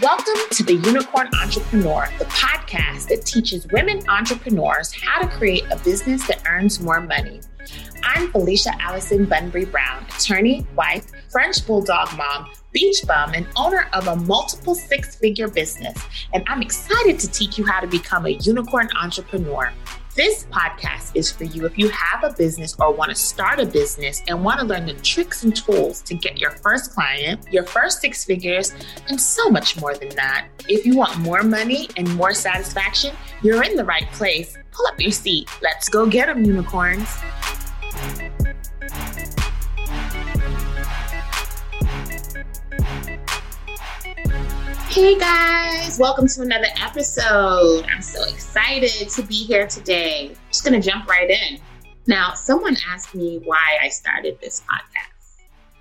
Welcome to the Unicorn Entrepreneur, the podcast that teaches women entrepreneurs how to create a business that earns more money. I'm Felicia Allison Bunbury Brown, attorney, wife, French bulldog mom, beach bum, and owner of a multiple six figure business. And I'm excited to teach you how to become a unicorn entrepreneur. This podcast is for you if you have a business or want to start a business and want to learn the tricks and tools to get your first client, your first six figures, and so much more than that. If you want more money and more satisfaction, you're in the right place. Pull up your seat. Let's go get them, unicorns. Hey guys, welcome to another episode. I'm so excited to be here today. Just gonna jump right in. Now, someone asked me why I started this podcast,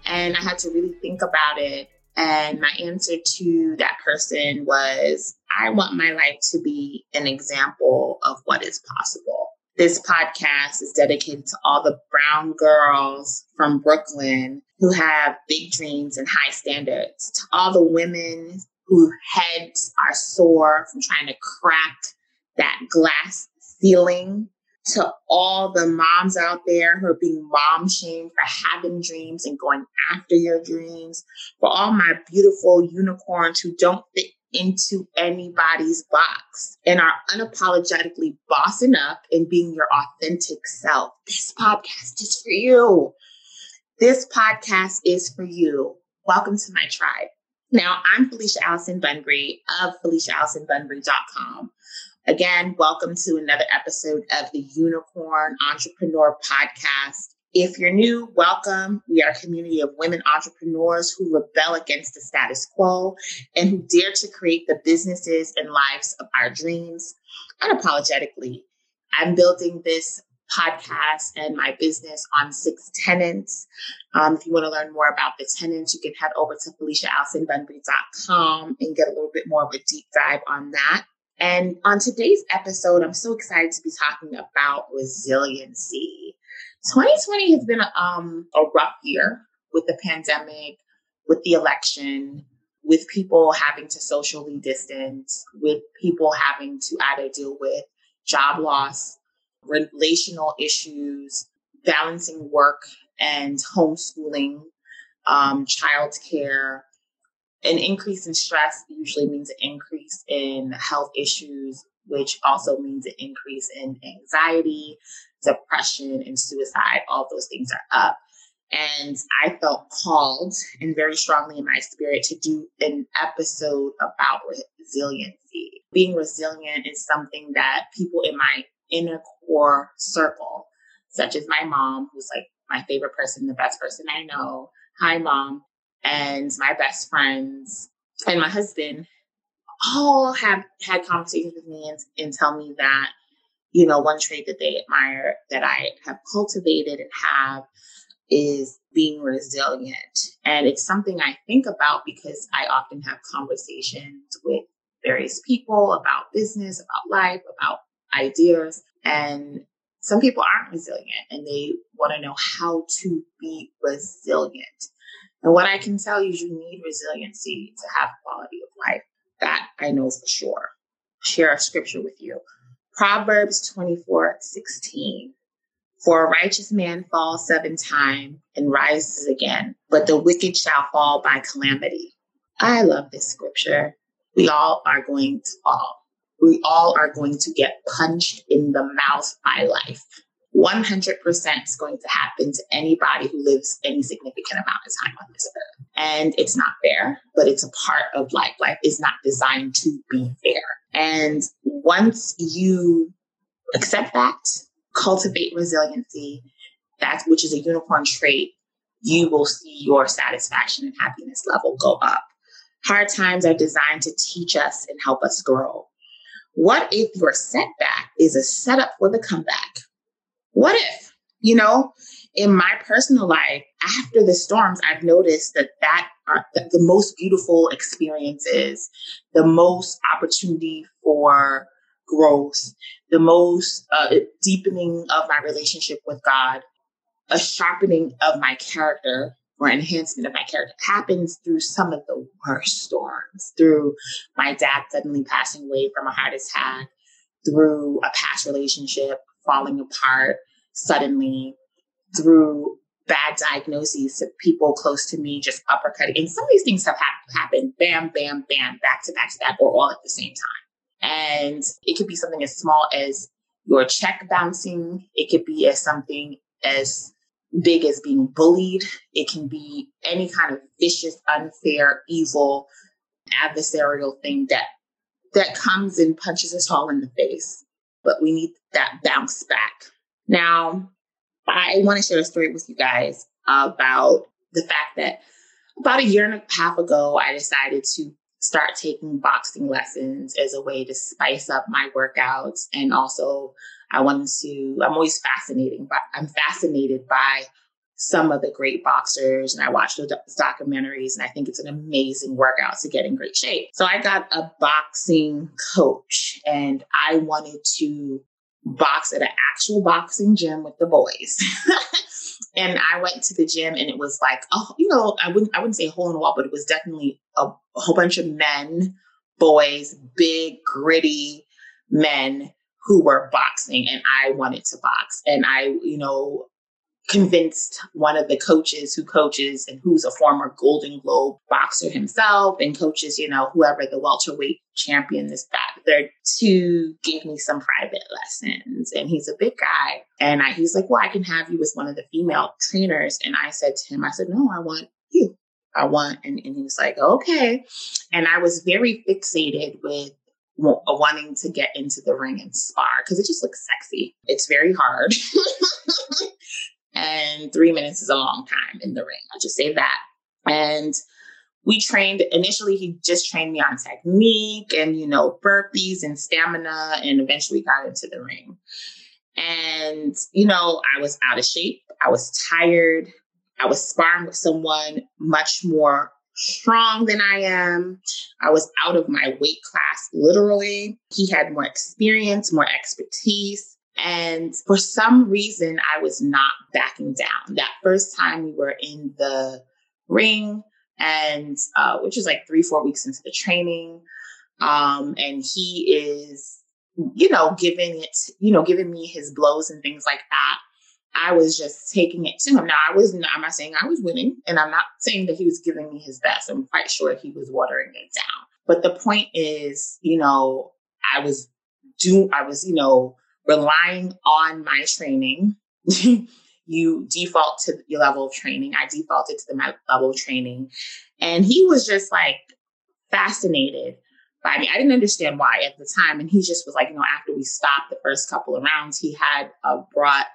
and I had to really think about it. And my answer to that person was I want my life to be an example of what is possible. This podcast is dedicated to all the brown girls from Brooklyn who have big dreams and high standards, to all the women whose heads are sore from trying to crack that glass ceiling to all the moms out there who are being mom shamed for having dreams and going after your dreams, for all my beautiful unicorns who don't fit into anybody's box and are unapologetically bossing up and being your authentic self. This podcast is for you. This podcast is for you. Welcome to my tribe. Now, I'm Felicia Allison Bunbury of FeliciaAllisonBunbury.com. Again, welcome to another episode of the Unicorn Entrepreneur Podcast. If you're new, welcome. We are a community of women entrepreneurs who rebel against the status quo and who dare to create the businesses and lives of our dreams unapologetically. I'm building this podcast and my business on six tenants. Um, if you want to learn more about the tenants, you can head over to FeliciaAllisonBunbury.com and get a little bit more of a deep dive on that. And on today's episode, I'm so excited to be talking about resiliency. 2020 has been um, a rough year with the pandemic, with the election, with people having to socially distance, with people having to either deal with job loss, relational issues, balancing work and homeschooling, um, childcare. An increase in stress usually means an increase in health issues, which also means an increase in anxiety, depression, and suicide. All those things are up. And I felt called and very strongly in my spirit to do an episode about resiliency. Being resilient is something that people in my inner core circle, such as my mom, who's like my favorite person, the best person I know. Hi, mom. And my best friends and my husband all have had conversations with me and, and tell me that, you know, one trait that they admire that I have cultivated and have is being resilient. And it's something I think about because I often have conversations with various people about business, about life, about ideas. And some people aren't resilient and they want to know how to be resilient. And what I can tell you is you need resiliency to have quality of life. That I know for sure. Share a scripture with you. Proverbs 24 16. For a righteous man falls seven times and rises again, but the wicked shall fall by calamity. I love this scripture. We all are going to fall we all are going to get punched in the mouth by life. 100% is going to happen to anybody who lives any significant amount of time on this earth. And it's not fair, but it's a part of life. Life is not designed to be fair. And once you accept that, cultivate resiliency, that which is a unicorn trait, you will see your satisfaction and happiness level go up. Hard times are designed to teach us and help us grow. What if your setback is a setup for the comeback? What if, you know, in my personal life, after the storms, I've noticed that that are the, most beautiful experiences, the most opportunity for growth, the most uh, deepening of my relationship with God, a sharpening of my character or enhancement of my character. Happens through some of the worst storms. Through my dad suddenly passing away from a heart attack, through a past relationship falling apart suddenly, through bad diagnoses to people close to me just uppercutting. And some of these things have ha- happened. Bam, bam, bam, back to back to back, or all at the same time. And it could be something as small as your check bouncing, it could be as something as big as being bullied. It can be any kind of vicious, unfair, evil, adversarial thing that that comes and punches us all in the face. But we need that bounce back. Now, I want to share a story with you guys about the fact that about a year and a half ago, I decided to start taking boxing lessons as a way to spice up my workouts and also I wanted to, I'm always fascinating, but I'm fascinated by some of the great boxers and I watch those documentaries and I think it's an amazing workout to get in great shape. So I got a boxing coach and I wanted to box at an actual boxing gym with the boys. and I went to the gym and it was like, oh, you know, I wouldn't I wouldn't say hole in the wall, but it was definitely a, a whole bunch of men, boys, big, gritty men who were boxing and I wanted to box. And I, you know, convinced one of the coaches who coaches and who's a former Golden Globe boxer himself and coaches, you know, whoever the welterweight champion is back there to give me some private lessons. And he's a big guy. And I, he's like, well, I can have you as one of the female trainers. And I said to him, I said, no, I want you. I want, and, and he was like, okay. And I was very fixated with wanting to get into the ring and spar because it just looks sexy. It's very hard. and three minutes is a long time in the ring. I'll just say that. And we trained initially, he just trained me on technique and, you know, burpees and stamina, and eventually got into the ring. And, you know, I was out of shape. I was tired. I was sparring with someone much more strong than I am. I was out of my weight class, literally. He had more experience, more expertise. And for some reason, I was not backing down. That first time we were in the ring, and uh, which is like three, four weeks into the training. Um, and he is, you know, giving it, you know, giving me his blows and things like that. I was just taking it to him. Now, I was not, I'm not saying I was winning, and I'm not saying that he was giving me his best. I'm quite sure he was watering it down. But the point is, you know, I was do I was, you know, relying on my training. you default to your level of training. I defaulted to the level of training. And he was just like fascinated by me. I didn't understand why at the time. And he just was like, you know, after we stopped the first couple of rounds, he had uh, brought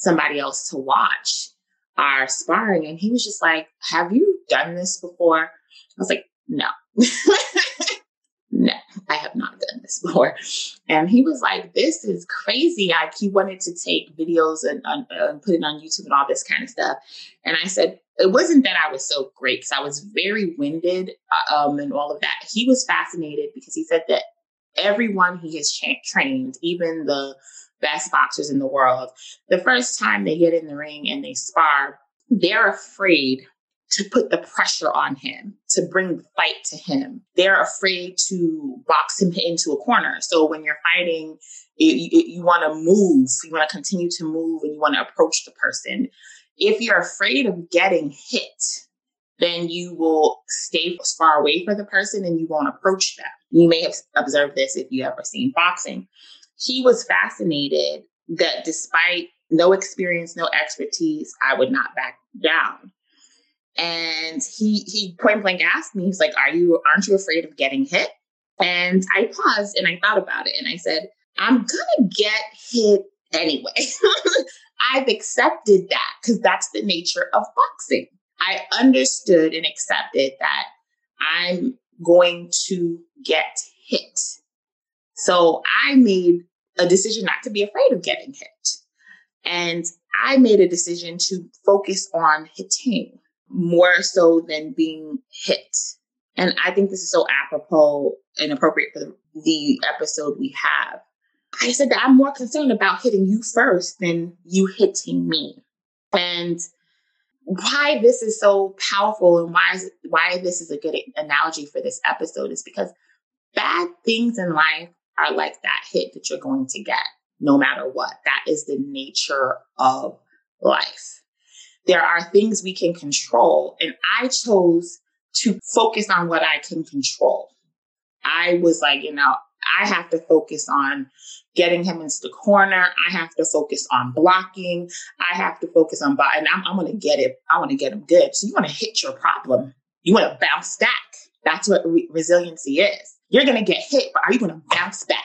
somebody else to watch our sparring. And he was just like, Have you done this before? I was like, No. no, I have not done this before. And he was like, This is crazy. Like, he wanted to take videos and, uh, put it on YouTube and all this kind of stuff. And I said, It wasn't that I was so great because I was very winded uh, um, and all of that. He was fascinated because he said that everyone he has cha- trained, even the best boxers in the world, the first time they get in the ring and they spar, they're afraid to put the pressure on him, to bring the fight to him. They're afraid to box him into a corner. So when you're fighting, you, you, you want to move, you want to continue to move, and you want to approach the person. If you're afraid of getting hit, then you will stay far away from the person and you won't approach them. You may have observed this if you ever seen boxing he was fascinated that despite no experience, no expertise, I would not back down. And he he point blank asked me, he's like, Are you aren't you afraid of getting hit? And I paused and I thought about it and I said, I'm gonna get hit anyway. I've accepted that because that's the nature of boxing. I understood and accepted that I'm going to get hit. So I made a decision not to be afraid of getting hit. And I made a decision to focus on hitting more so than being hit. And I think this is so apropos and appropriate for the episode we have. I said that I'm more concerned about hitting you first than you hitting me. And why this is so powerful and why is, why this is a good analogy for this episode is because bad things in life are like that hit that you're going to get no matter what. That is the nature of life. There are things we can control, and I chose to focus on what I can control. I was like, you know, I have to focus on getting him into the corner. I have to focus on blocking. I have to focus on, and I'm, I'm going to get it. I want to get him good. So you want to hit your problem. You want to bounce back. That's what re- resiliency is. You're going to get hit, but are you going to bounce back?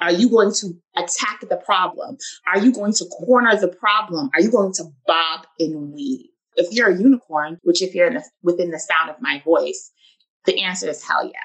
Are you going to attack the problem? Are you going to corner the problem? Are you going to bob and weave? If you're a unicorn, which if you're the, within the sound of my voice, the answer is hell yeah,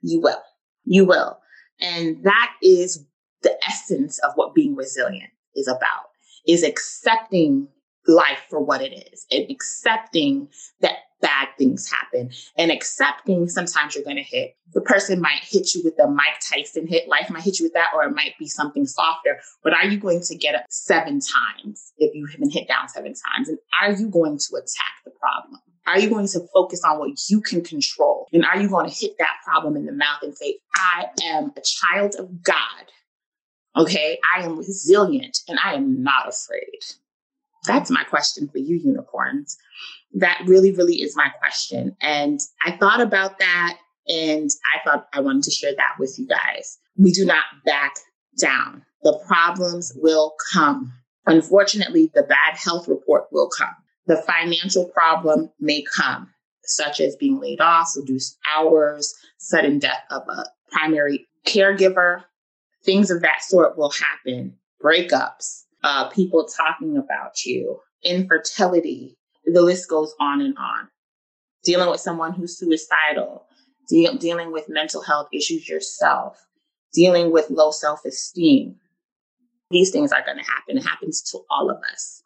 you will. You will. And that is the essence of what being resilient is about, is accepting life for what it is and accepting that bad things happen and accepting sometimes you're going to hit. The person might hit you with a Mike Tyson hit. Life might hit you with that, or it might be something softer. But are you going to get up seven times if you have been hit down seven times? And are you going to attack the problem? Are you going to focus on what you can control? And are you going to hit that problem in the mouth and say, I am a child of God? Okay, I am resilient and I am not afraid. That's my question for you, unicorns. That really, really is my question. And I thought about that and I thought I wanted to share that with you guys. We do not back down. The problems will come. Unfortunately, the bad health report will come. The financial problem may come, such as being laid off, reduced hours, sudden death of a primary caregiver. Things of that sort will happen. Breakups, uh, people talking about you, infertility, the list goes on and on. Dealing with someone who's suicidal, de- dealing with mental health issues yourself, dealing with low self esteem. These things are going to happen. It happens to all of us.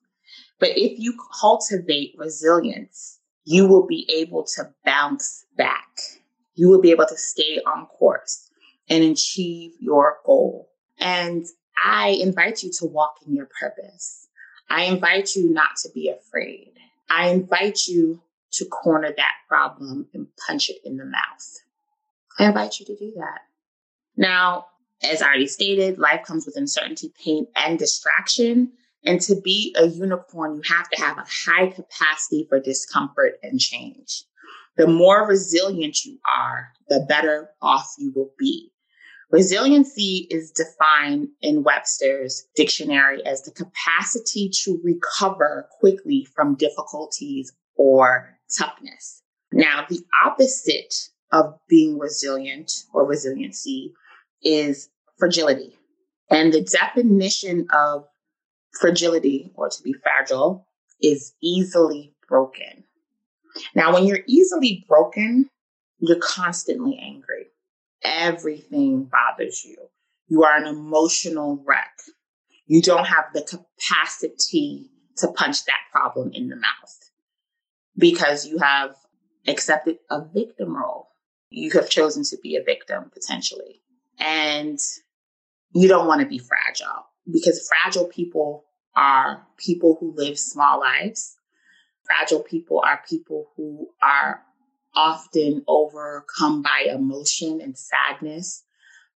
But if you cultivate resilience, you will be able to bounce back. You will be able to stay on course and achieve your goal. And I invite you to walk in your purpose. I invite you not to be afraid. I invite you to corner that problem and punch it in the mouth. I invite you to do that. Now, as I already stated, life comes with uncertainty, pain, and distraction. And to be a unicorn, you have to have a high capacity for discomfort and change. The more resilient you are, the better off you will be. Resiliency is defined in Webster's dictionary as the capacity to recover quickly from difficulties or toughness. Now, the opposite of being resilient or resiliency is fragility. And the definition of fragility or to be fragile is easily broken. Now, when you're easily broken, you're constantly angry everything bothers you. You are an emotional wreck. You don't have the capacity to punch that problem in the mouth because you have accepted a victim role. You have chosen to be a victim potentially. And you don't want to be fragile because fragile people are people who live small lives. Fragile people are people who are often overcome by emotion and sadness.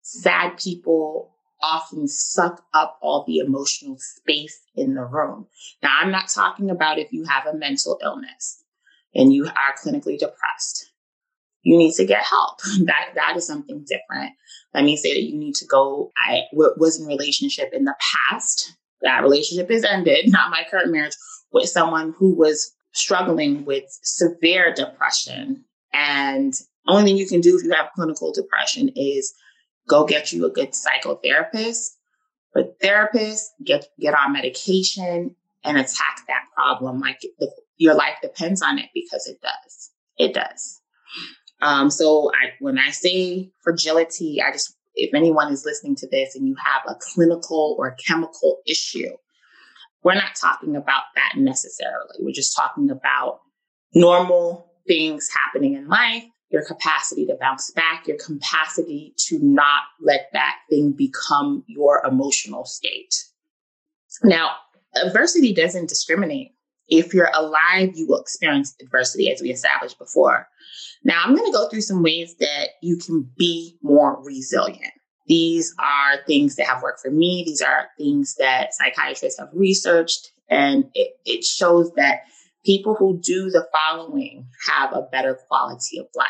Sad people often suck up all the emotional space in the room. Now, I'm not talking about if you have a mental illness and you are clinically depressed. You need to get help. That that is something different. Let me say that you need to go. I was in relationship in the past. That relationship is ended. Not my current marriage with someone who was struggling with severe depression. And only thing you can do if you have clinical depression is go get you a good psychotherapist. But therapists get get on medication and attack that problem like the, your life depends on it because it does. It does. Um, so I, when I say fragility, I just if anyone is listening to this and you have a clinical or chemical issue, we're not talking about that necessarily. We're just talking about normal things happening in life, your capacity to bounce back, your capacity to not let that thing become your emotional state. Now, adversity doesn't discriminate. if you're alive, you will experience adversity, as we established before. Now, I'm going to go through some ways that you can be more resilient. These are things that have worked for me. These are things that psychiatrists have researched, and it, it shows that people who do the following have a better quality of life.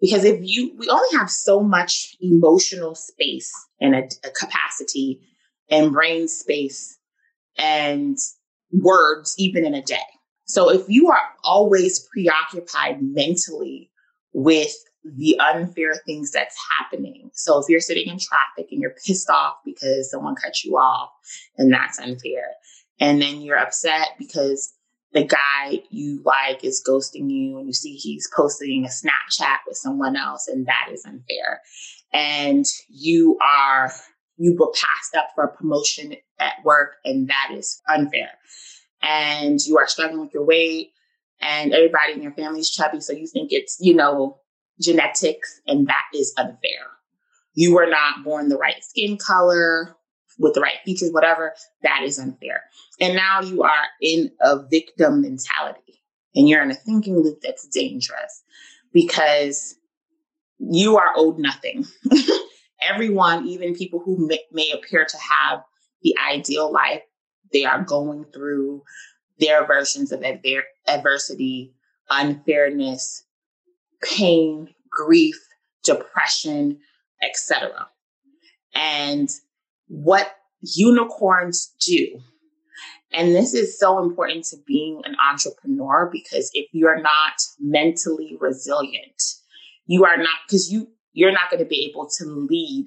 Because if you, we only have so much emotional space and a, a capacity and brain space and words, even in a day. So if you are always preoccupied mentally with the unfair things that's happening. So if you're sitting in traffic and you're pissed off because someone cut you off and that's unfair. And then you're upset because the guy you like is ghosting you and you see he's posting a Snapchat with someone else and that is unfair. And you are, you were passed up for a promotion at work and that is unfair. And you are struggling with your weight and everybody in your family is chubby. So you think it's, you know, genetics and that is unfair. You were not born the right skin color with the right features, whatever, that is unfair. And now you are in a victim mentality and you're in a thinking loop that's dangerous because you are owed nothing. Everyone, even people who may, may appear to have the ideal life, they are going through their versions of adver- adversity, unfairness, pain, grief, depression, etc. And what unicorns do. And this is so important to being an entrepreneur because if you're not mentally resilient, you are not because you you're not going to be able to lead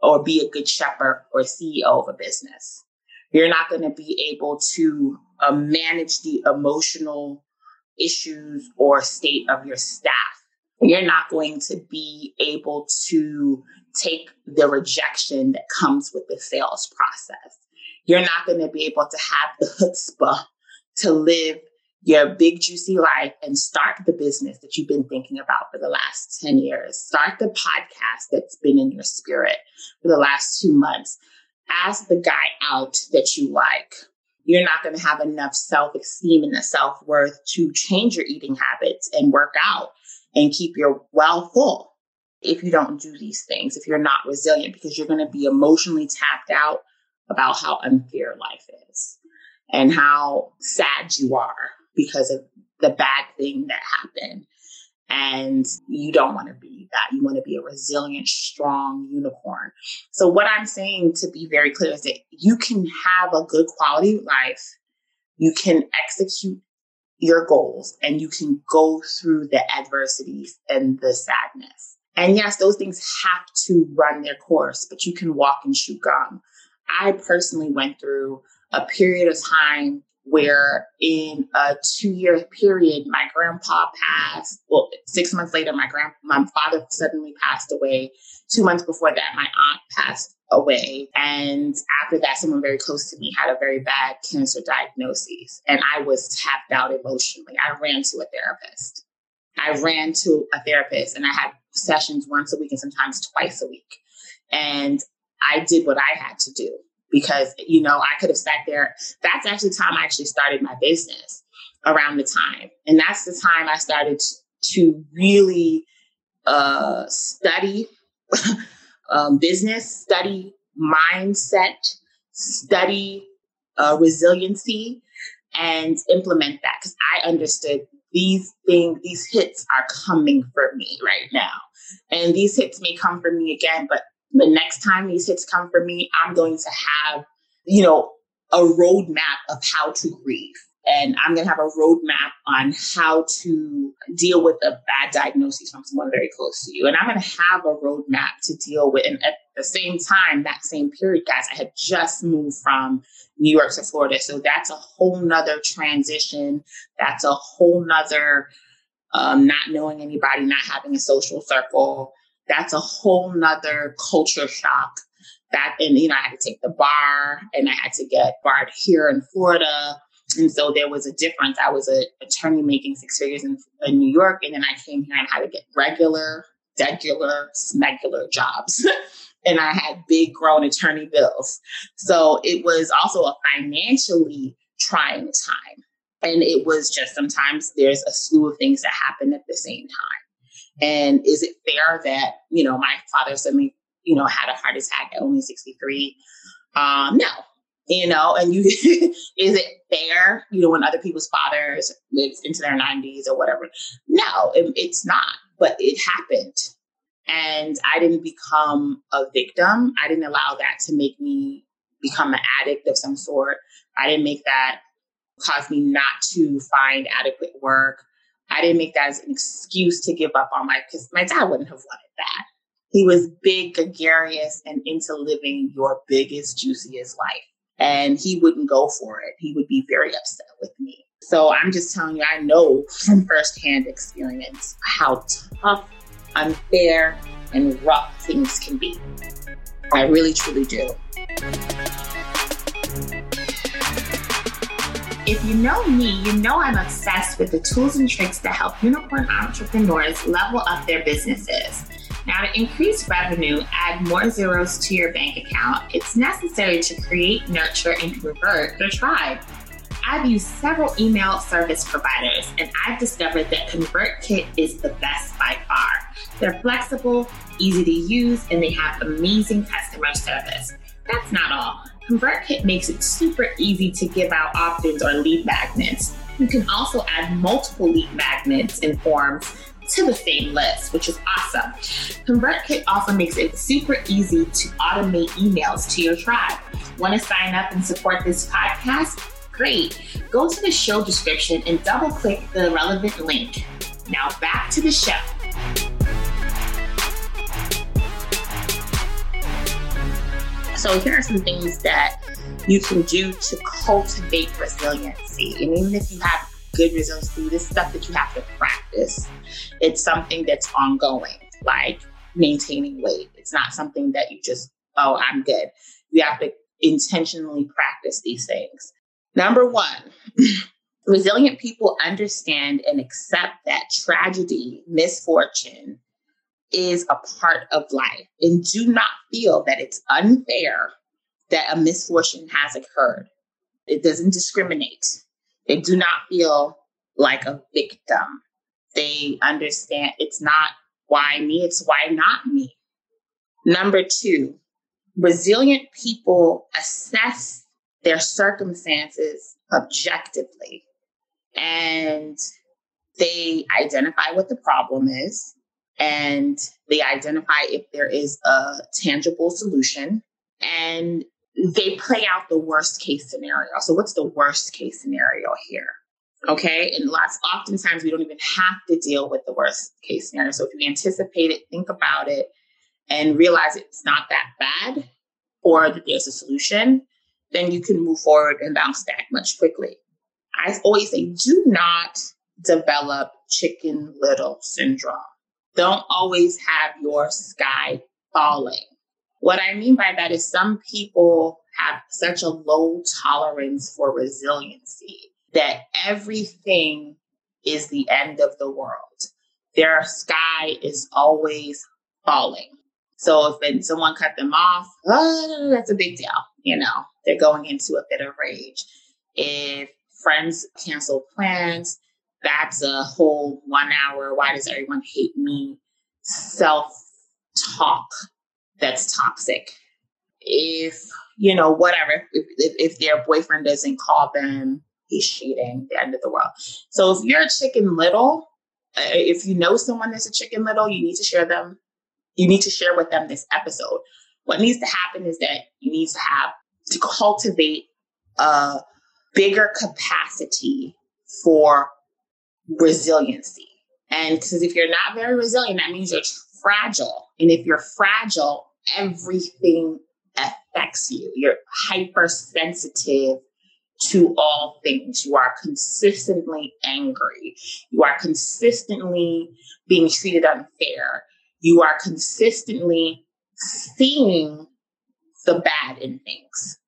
or be a good shepherd or CEO of a business. You're not going to be able to uh, manage the emotional issues or state of your staff. You're not going to be able to take the rejection that comes with the sales process. You're not going to be able to have the chutzpah to live your big juicy life and start the business that you've been thinking about for the last 10 years. Start the podcast that's been in your spirit for the last two months. Ask the guy out that you like. You're not going to have enough self esteem and the self worth to change your eating habits and work out and keep your well full if you don't do these things, if you're not resilient, because you're going to be emotionally tapped out about how unfair life is and how sad you are because of the bad thing that happened. And you don't want to be that. You want to be a resilient, strong unicorn. So, what I'm saying to be very clear is that you can have a good quality life, you can execute your goals, and you can go through the adversities and the sadness. And yes, those things have to run their course, but you can walk and chew gum. I personally went through a period of time where in a two year period, my grandpa passed. Well, six months later, my grand my father suddenly passed away. Two months before that, my aunt passed away. And after that, someone very close to me had a very bad cancer diagnosis. And I was tapped out emotionally. I ran to a therapist. I ran to a therapist and I had sessions once a week and sometimes twice a week. And I did what I had to do because, you know, I could have sat there. That's actually the time I actually started my business around the time. And that's the time I started to really uh, study um, business, study mindset, study uh, resiliency, and implement that because I understood these things, these hits are coming for me right now. And these hits may come for me again, but the next time these hits come for me, I'm going to have, you know, a roadmap of how to grieve. And I'm going to have a roadmap on how to deal with a bad diagnosis from someone very close to you. And I'm going to have a roadmap to deal with. And at the same time, that same period, guys, I had just moved from New York to Florida. So that's a whole nother transition. That's a whole nother um, not knowing anybody, not having a social circle. That's a whole nother culture shock. That and you know, I had to take the bar and I had to get barred here in Florida. And so there was a difference. I was an attorney making six figures in, in New York, and then I came here and had to get regular, regular, smegular jobs. and I had big grown attorney bills. So it was also a financially trying time. And it was just sometimes there's a slew of things that happen at the same time. And is it fair that, you know, my father suddenly, you know, had a heart attack at only 63? Um, no, you know, and you, is it fair, you know, when other people's fathers lived into their 90s or whatever? No, it, it's not, but it happened. And I didn't become a victim. I didn't allow that to make me become an addict of some sort. I didn't make that cause me not to find adequate work. I didn't make that as an excuse to give up on my, because my dad wouldn't have wanted that. He was big, gregarious, and into living your biggest, juiciest life. And he wouldn't go for it. He would be very upset with me. So I'm just telling you, I know from firsthand experience how tough, unfair, and rough things can be. I really, truly do. If you know me, you know I'm obsessed with the tools and tricks that help unicorn entrepreneurs level up their businesses. Now, to increase revenue, add more zeros to your bank account, it's necessary to create, nurture, and convert your tribe. I've used several email service providers, and I've discovered that ConvertKit is the best by far. They're flexible, easy to use, and they have amazing customer service. That's not all. ConvertKit makes it super easy to give out opt-ins or lead magnets. You can also add multiple lead magnets and forms to the same list, which is awesome. ConvertKit also makes it super easy to automate emails to your tribe. Want to sign up and support this podcast? Great. Go to the show description and double click the relevant link. Now back to the show. So here are some things that you can do to cultivate resiliency. And even if you have good results resiliency, this stuff that you have to practice. It's something that's ongoing, like maintaining weight. It's not something that you just, oh, I'm good. You have to intentionally practice these things. Number one, resilient people understand and accept that tragedy, misfortune, is a part of life and do not feel that it's unfair that a misfortune has occurred. It doesn't discriminate. They do not feel like a victim. They understand it's not why me, it's why not me. Number two, resilient people assess their circumstances objectively and they identify what the problem is and they identify if there is a tangible solution and they play out the worst case scenario. So what's the worst case scenario here? Okay. And lots oftentimes we don't even have to deal with the worst case scenario. So if you anticipate it, think about it and realize it's not that bad or that there's a solution, then you can move forward and bounce back much quickly. I always say do not develop chicken little syndrome don't always have your sky falling. What I mean by that is some people have such a low tolerance for resiliency that everything is the end of the world. Their sky is always falling. So if someone cut them off, oh, that's a big deal. You know, they're going into a bit of rage. If friends cancel plans, that's a whole one hour. Why does everyone hate me? Self talk that's toxic. If, you know, whatever, if, if, if their boyfriend doesn't call them, he's cheating, the end of the world. So if you're a chicken little, uh, if you know someone that's a chicken little, you need to share them. You need to share with them this episode. What needs to happen is that you need to have to cultivate a bigger capacity for resiliency. And because if you're not very resilient, that means you're fragile. And if you're fragile, everything affects you. You're hypersensitive to all things. You are consistently angry. You are consistently being treated unfair. You are consistently seeing the bad in things.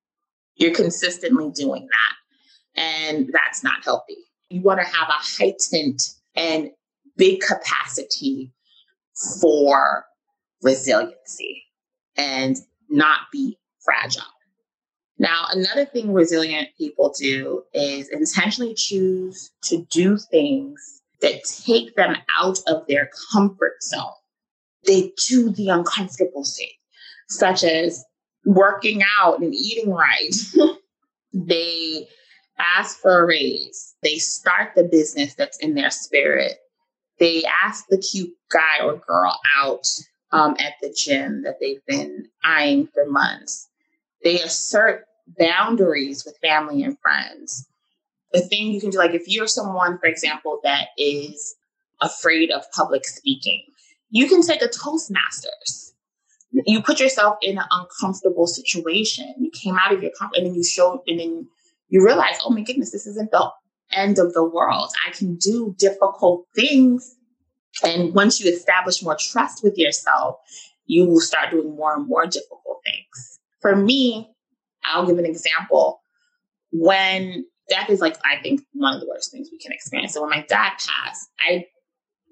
You're consistently doing that. And that's not healthy. You want to have a heightened and big capacity for resiliency and not be fragile. Now, another thing resilient people do is intentionally choose to do things that take them out of their comfort zone. They do the uncomfortable thing, such as working out and eating right. they ask for a raise. They start the business that's in their spirit. They ask the cute guy or girl out um, at the gym that they've been eyeing for months. They assert boundaries with family and friends. The thing you can do, like if you're someone, for example, that is afraid of public speaking, you can take a Toastmasters. You put yourself in an uncomfortable situation. You came out of your comfort, and then you showed, and then you realize, oh my goodness, this isn't the end of the world. I can do difficult things. And once you establish more trust with yourself, you will start doing more and more difficult things. For me, I'll give an example. When death is like, I think, one of the worst things we can experience. So when my dad passed, I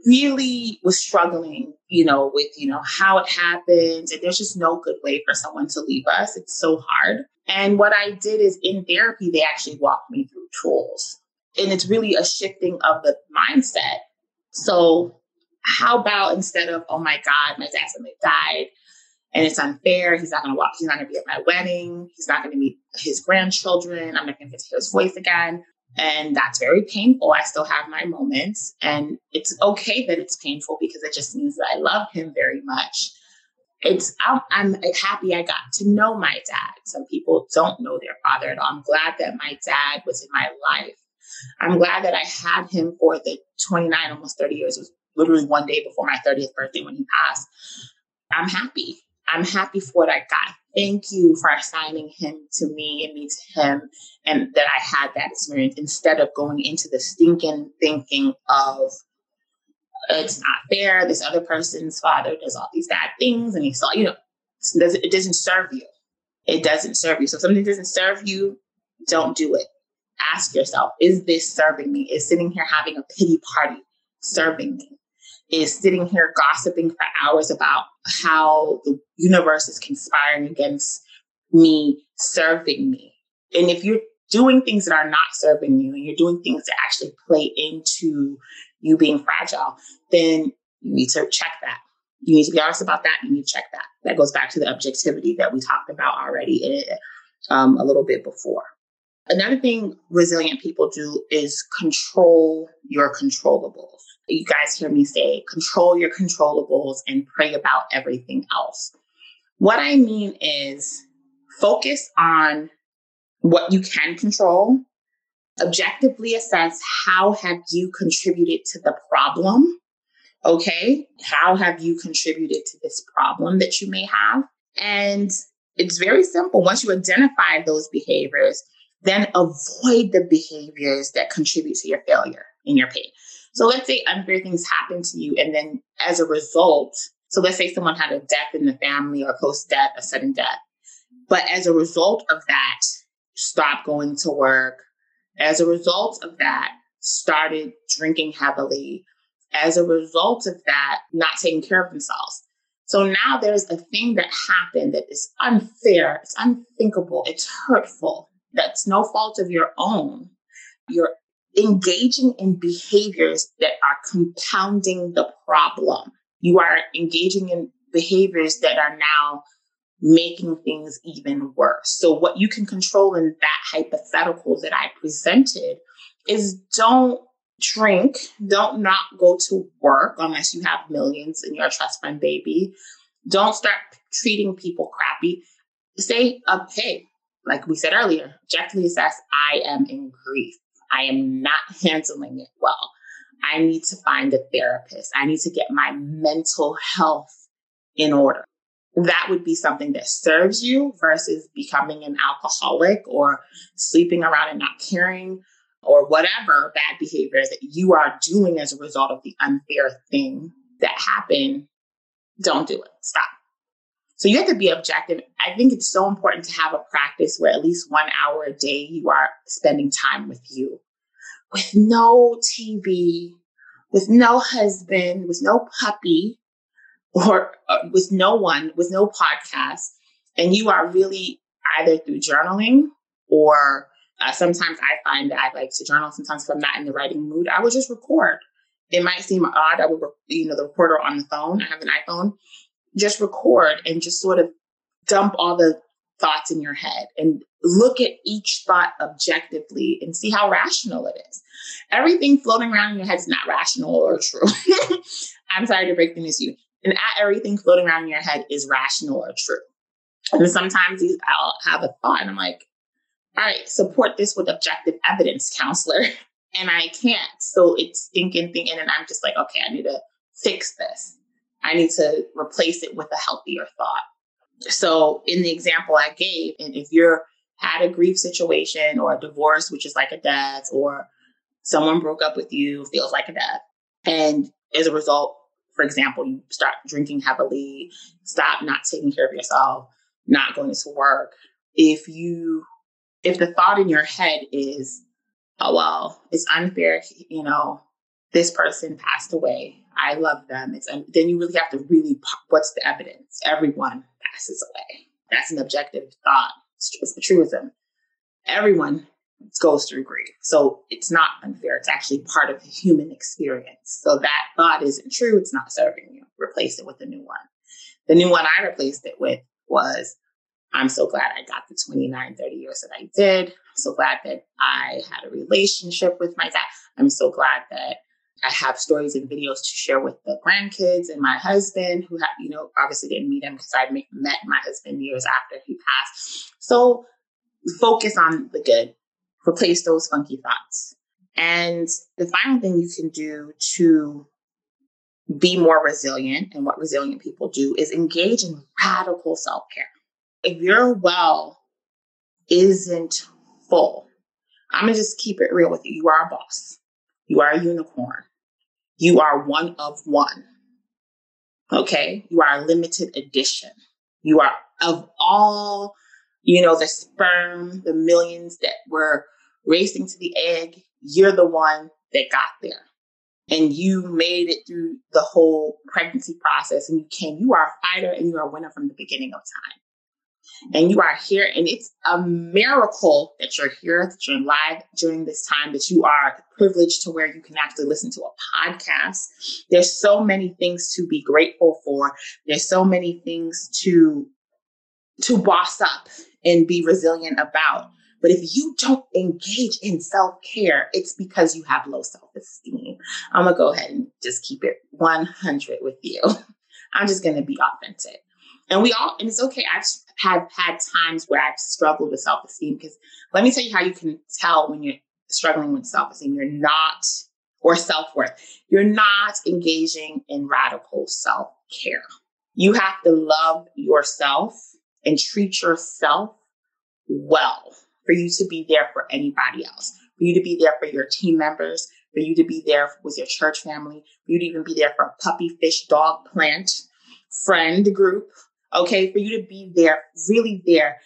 really was struggling, you know, with, you know, how it happened. And there's just no good way for someone to leave us. It's so hard. And what I did is in therapy, they actually walked me through tools. And it's really a shifting of the mindset. So how about instead of, oh my God, my dad suddenly died and it's unfair, he's not gonna walk, he's not gonna be at my wedding, he's not gonna meet his grandchildren, I'm not gonna get to hear his voice again. And that's very painful. I still have my moments. And it's okay that it's painful because it just means that I love him very much. It's I'm, I'm happy I got to know my dad. Some people don't know their father at all. I'm glad that my dad was in my life. I'm glad that I had him for the 29, almost 30 years. It was literally one day before my 30th birthday when he passed. I'm happy. I'm happy for what I got. Thank you for assigning him to me and me to him, and that I had that experience instead of going into the stinking thinking of it's not fair. This other person's father does all these bad things, and he saw, you know, it doesn't, it doesn't serve you. It doesn't serve you. So if something doesn't serve you, don't do it. Ask yourself, is this serving me? Is sitting here having a pity party serving me? is sitting here gossiping for hours about how the universe is conspiring against me serving me. And if you're doing things that are not serving you and you're doing things that actually play into you being fragile, then you need to check that. You need to be honest about that. You need to check that. That goes back to the objectivity that we talked about already um, a little bit before. Another thing resilient people do is control your controllables you guys hear me say control your controllables and pray about everything else. What I mean is focus on what you can control, objectively assess how have you contributed to the problem? Okay, how have you contributed to this problem that you may have? And it's very simple. Once you identify those behaviors, then avoid the behaviors that contribute to your failure and your pain. So let's say unfair things happen to you, and then as a result, so let's say someone had a death in the family or close death, a sudden death. But as a result of that, stopped going to work. As a result of that, started drinking heavily. As a result of that, not taking care of themselves. So now there's a thing that happened that is unfair, it's unthinkable, it's hurtful, that's no fault of your own. You're engaging in behaviors that are compounding the problem. You are engaging in behaviors that are now making things even worse. So, what you can control in that hypothetical that I presented is don't drink, don't not go to work unless you have millions and you're a trust fund baby. Don't start treating people crappy. Say, uh, hey, like we said earlier, objectively assess I am in grief. I am not handling it well. I need to find a therapist. I need to get my mental health in order. That would be something that serves you versus becoming an alcoholic or sleeping around and not caring or whatever bad behavior that you are doing as a result of the unfair thing that happened. Don't do it. Stop. So you have to be objective. I think it's so important to have a practice where at least one hour a day you are spending time with you with no TV, with no husband, with no puppy, or uh, with no one, with no podcast. And you are really either through journaling or uh, sometimes I find that I like to journal. Sometimes if I'm not in the writing mood, I will just record. It might seem odd. I would, you know, the recorder on the phone. I have an iPhone. Just record and just sort of dump all the thoughts in your head and look at each thought objectively and see how rational it is. Everything floating around in your head is not rational or true. I'm sorry to break the news to you. And everything floating around in your head is rational or true. And sometimes I'll have a thought and I'm like, all right, support this with objective evidence, counselor. And I can't. So it's thinking, thinking, and I'm just like, okay, I need to fix this. I need to replace it with a healthier thought. So in the example I gave, and if you're had a grief situation or a divorce, which is like a death, or someone broke up with you, feels like a death. And as a result, for example, you start drinking heavily, stop not taking care of yourself, not going to work. If you, if the thought in your head is, oh, well, it's unfair, you know, this person passed away. I love them. It's, un-, then you really have to really, what's the evidence? Everyone passes away. That's an objective thought. It's, it's the truism. Everyone goes through grief. So it's not unfair. It's actually part of the human experience. So that thought isn't true. It's not serving you. Replace it with a new one. The new one I replaced it with was I'm so glad I got the 29, 30 years that I did. I'm so glad that I had a relationship with my dad. I'm so glad that I have stories and videos to share with the grandkids and my husband, who, have, you know, obviously didn't meet him because I met my husband years after he passed. So focus on the good replace those funky thoughts. And the final thing you can do to be more resilient and what resilient people do is engage in radical self care. If your well isn't full, I'm gonna just keep it real with you. You are a boss, you are a unicorn, you are one of one. Okay, you are a limited edition. You are of all, you know, the sperm, the millions that were racing to the egg, you're the one that got there. And you made it through the whole pregnancy process and you came. You are a fighter and you are a winner from the beginning of time. And you are here, and it's a miracle that you're here, that you're live during this time, that you are privileged to where you can actually listen to a podcast. There's so many things to be grateful for. There's so many things to to boss up and be resilient about. But if you don't engage in self care, it's because you have low self esteem. I'm to go ahead and just keep it 100 with you. I'm just to be authentic. And we all, and it's okay. I've had had times where I've struggled with self esteem because let me tell you how you can tell when you're struggling with self esteem. You're not, or self worth, you're not engaging in radical self care. You have to love yourself and treat yourself well for you to be there for anybody else, for you to be there for your team members, for you to be there with your church family, for you to even be there for a puppy, fish, dog, plant, friend group. Okay, for you to be there, really there.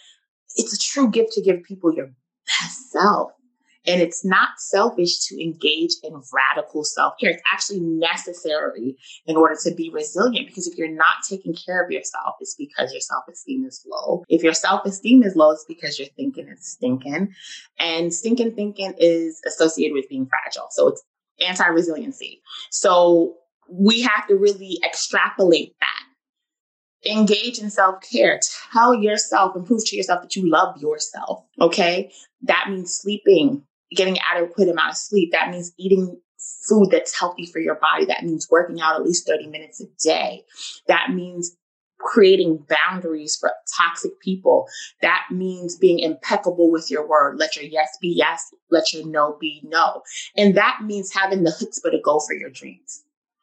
It's a true gift to give people your best self. And it's not selfish to engage in radical self care. It's actually necessary in order to be resilient because if you're not taking care of yourself, it's because your self esteem is low. If your self esteem is low, it's because you're thinking is stinking. And stinking thinking is associated with being fragile. So it's anti resiliency. So we have to really extrapolate that engage in self care. Tell yourself and prove to yourself that you love yourself. Okay. That means sleeping getting adequate amount of sleep. That means eating food that's healthy for your body. That means working out at least 30 minutes a day. That means creating boundaries for toxic people. That means being impeccable with your word. Let your yes be yes, let your no be no. And that means having the chutzpah to go for your dreams.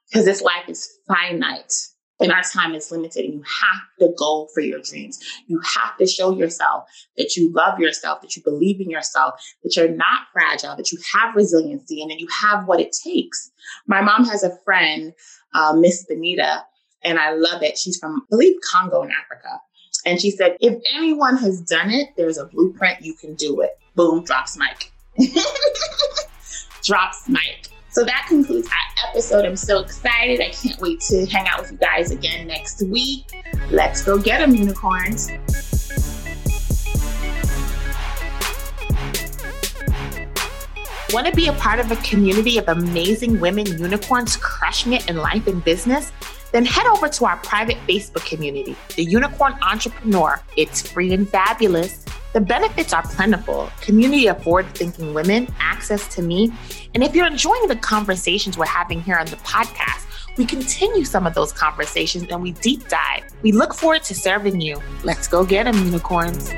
Because this life is finite and our time is limited and you have to go for your dreams. You have to show yourself that you love yourself, that you believe in yourself, that you're not fragile, that you have resiliency and that you have what it takes. My mom has a friend, uh, Miss Benita, and I love it. She's from, I believe, Congo in Africa. And she said, if anyone has done it, there's a blueprint, you can do it. Boom, drops mic. drops mic. So that concludes our episode. I'm so excited. I can't wait to hang out with you guys again next week. Let's go get them, unicorns. Want to be a part of a community of amazing women unicorns crushing it in life and business? Then head over to our private Facebook community, The Unicorn Entrepreneur. It's free and fabulous. The benefits are plentiful community of forward thinking women, access to me. And if you're enjoying the conversations we're having here on the podcast, we continue some of those conversations and we deep dive. We look forward to serving you. Let's go get them, unicorns.